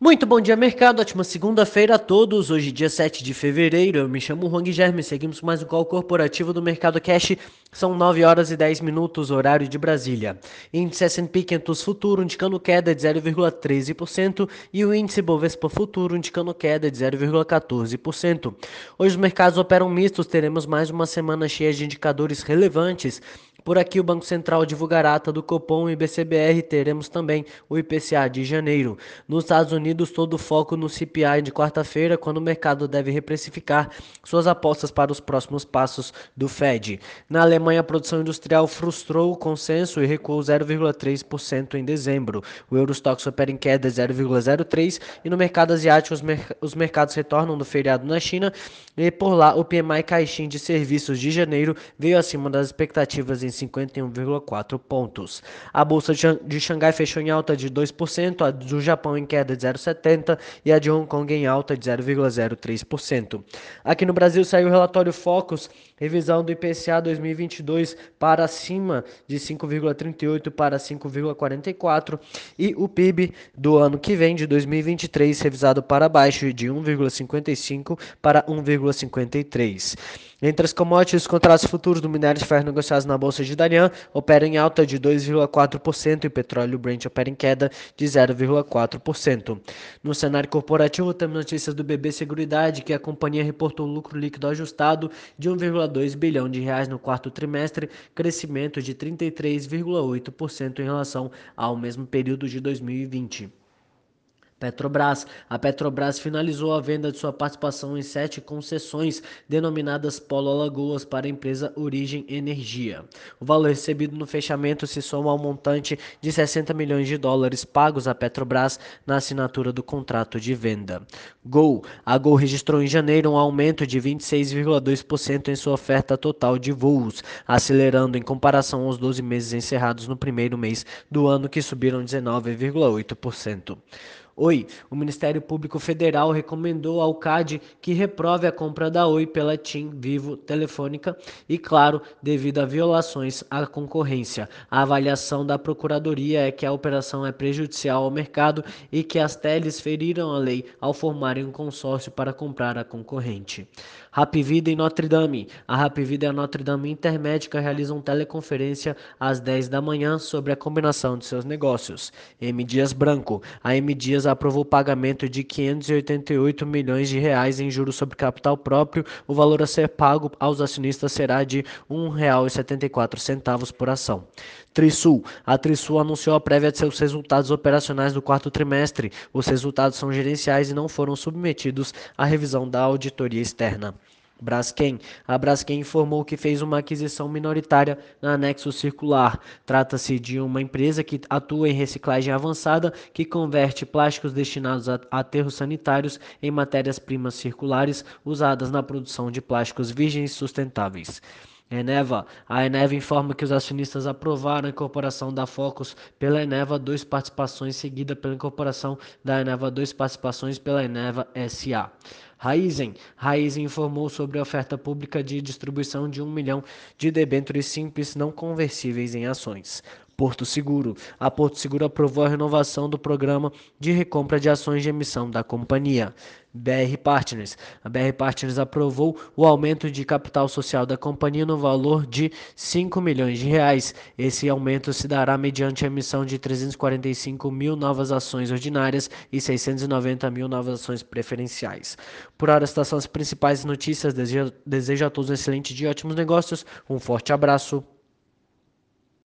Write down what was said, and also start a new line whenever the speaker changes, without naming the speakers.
Muito bom dia, mercado. Ótima segunda-feira a todos. Hoje, dia 7 de fevereiro. Eu me chamo Juan Guilherme. Seguimos mais um call corporativo do Mercado Cash. São 9 horas e 10 minutos, horário de Brasília. Índice S&P 500 Futuro indicando queda de 0,13% e o índice Bovespa Futuro indicando queda de 0,14%. Hoje os mercados operam mistos. Teremos mais uma semana cheia de indicadores relevantes por aqui, o Banco Central divulgará ata do Copom e BCBR. Teremos também o IPCA de janeiro. Nos Estados Unidos, todo o foco no CPI de quarta-feira, quando o mercado deve reprecificar suas apostas para os próximos passos do Fed. Na Alemanha, a produção industrial frustrou o consenso e recuou 0,3% em dezembro. O Eurostox opera em queda 0,03% e no mercado asiático, os, mer os mercados retornam do feriado na China e por lá o PMI Caixin de serviços de janeiro veio acima das expectativas em 51,4 pontos. A bolsa de Xangai fechou em alta de 2%, a do Japão em queda de 0,70% e a de Hong Kong em alta de 0,03%. Aqui no Brasil saiu o relatório Focus, revisão do IPCA 2022 para acima de 5,38 para 5,44 e o PIB do ano que vem de 2023 revisado para baixo de 1,55 para 1,53. Entre as commodities, os contratos futuros do minério de ferro negociados na bolsa de Dalian operam em alta de 2,4% e o petróleo Brent opera em queda de 0,4%. No cenário corporativo, temos notícias do BB Seguridade, que a companhia reportou lucro líquido ajustado de 1,2 bilhão de reais no quarto trimestre, crescimento de 33,8% em relação ao mesmo período de 2020. Petrobras. A Petrobras finalizou a venda de sua participação em sete concessões denominadas Polo Alagoas para a empresa Origem Energia. O valor recebido no fechamento se soma ao montante de 60 milhões de dólares pagos à Petrobras na assinatura do contrato de venda. Gol. A Gol registrou em janeiro um aumento de 26,2% em sua oferta total de voos, acelerando em comparação aos 12 meses encerrados no primeiro mês do ano, que subiram 19,8%. Oi, o Ministério Público Federal recomendou ao CAD que reprove a compra da Oi pela TIM Vivo Telefônica e, claro, devido a violações à concorrência. A avaliação da Procuradoria é que a operação é prejudicial ao mercado e que as teles feriram a lei ao formarem um consórcio para comprar a concorrente. Rapvida em Notre Dame. A Rapvida e a Notre Dame Intermédica realizam teleconferência às 10 da manhã sobre a combinação de seus negócios. M. Dias Branco. A M. Dias aprovou o pagamento de 588 milhões de reais em juros sobre capital próprio. O valor a ser pago aos acionistas será de R$ 1,74 por ação. Trisul. A Trisul anunciou a prévia de seus resultados operacionais do quarto trimestre. Os resultados são gerenciais e não foram submetidos à revisão da auditoria externa. Braskem. A Braskem informou que fez uma aquisição minoritária na Anexo Circular. Trata-se de uma empresa que atua em reciclagem avançada, que converte plásticos destinados a aterros sanitários em matérias-primas circulares usadas na produção de plásticos virgens sustentáveis. Eneva. A Eneva informa que os acionistas aprovaram a incorporação da Focus pela Eneva 2 Participações, seguida pela incorporação da Eneva 2 Participações pela Eneva SA. Raizen. Raizen informou sobre a oferta pública de distribuição de um milhão de debêntures simples não conversíveis em ações. Porto Seguro. A Porto Seguro aprovou a renovação do programa de recompra de ações de emissão da companhia. BR Partners. A BR Partners aprovou o aumento de capital social da companhia no valor de 5 milhões de reais. Esse aumento se dará mediante a emissão de 345 mil novas ações ordinárias e 690 mil novas ações preferenciais. Por hora, estas são as principais notícias. Desejo, a todos um excelente dia, ótimos negócios. Um forte abraço.